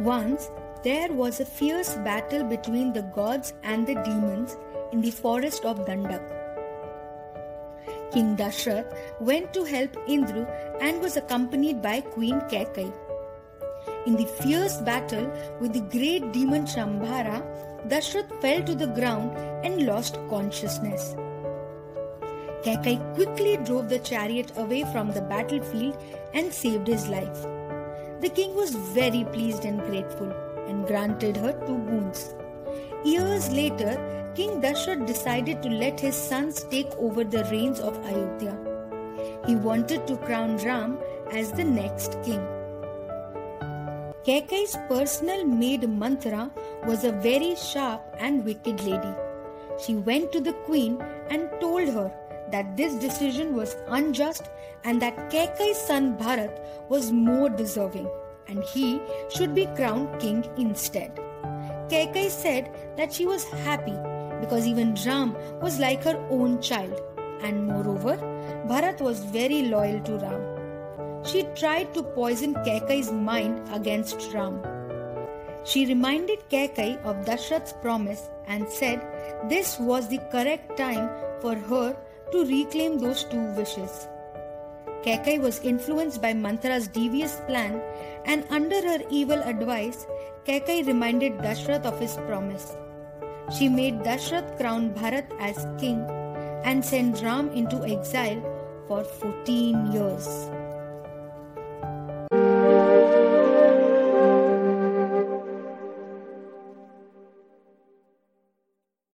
Once there was a fierce battle between the gods and the demons in the forest of Dandak. King Dashrath went to help Indra and was accompanied by Queen Kaikai. In the fierce battle with the great demon Shambhara, Dashrath fell to the ground and lost consciousness. Kaikai quickly drove the chariot away from the battlefield and saved his life. The king was very pleased and grateful and granted her two boons. Years later, King Dashrath decided to let his sons take over the reins of Ayodhya. He wanted to crown Ram as the next king. Kaikai's personal maid Manthara was a very sharp and wicked lady. She went to the queen and told her that this decision was unjust and that Kaikai's son Bharat was more deserving and he should be crowned king instead. Kaikai said that she was happy because even Ram was like her own child and moreover Bharat was very loyal to Ram. She tried to poison Kaikai's mind against Ram. She reminded Kaikai of Dashrath's promise and said this was the correct time for her to reclaim those two wishes. Kaikai was influenced by Manthara's devious plan, and under her evil advice, Kaikai reminded Dashrath of his promise. She made Dashrath crown Bharat as king and sent Ram into exile for 14 years.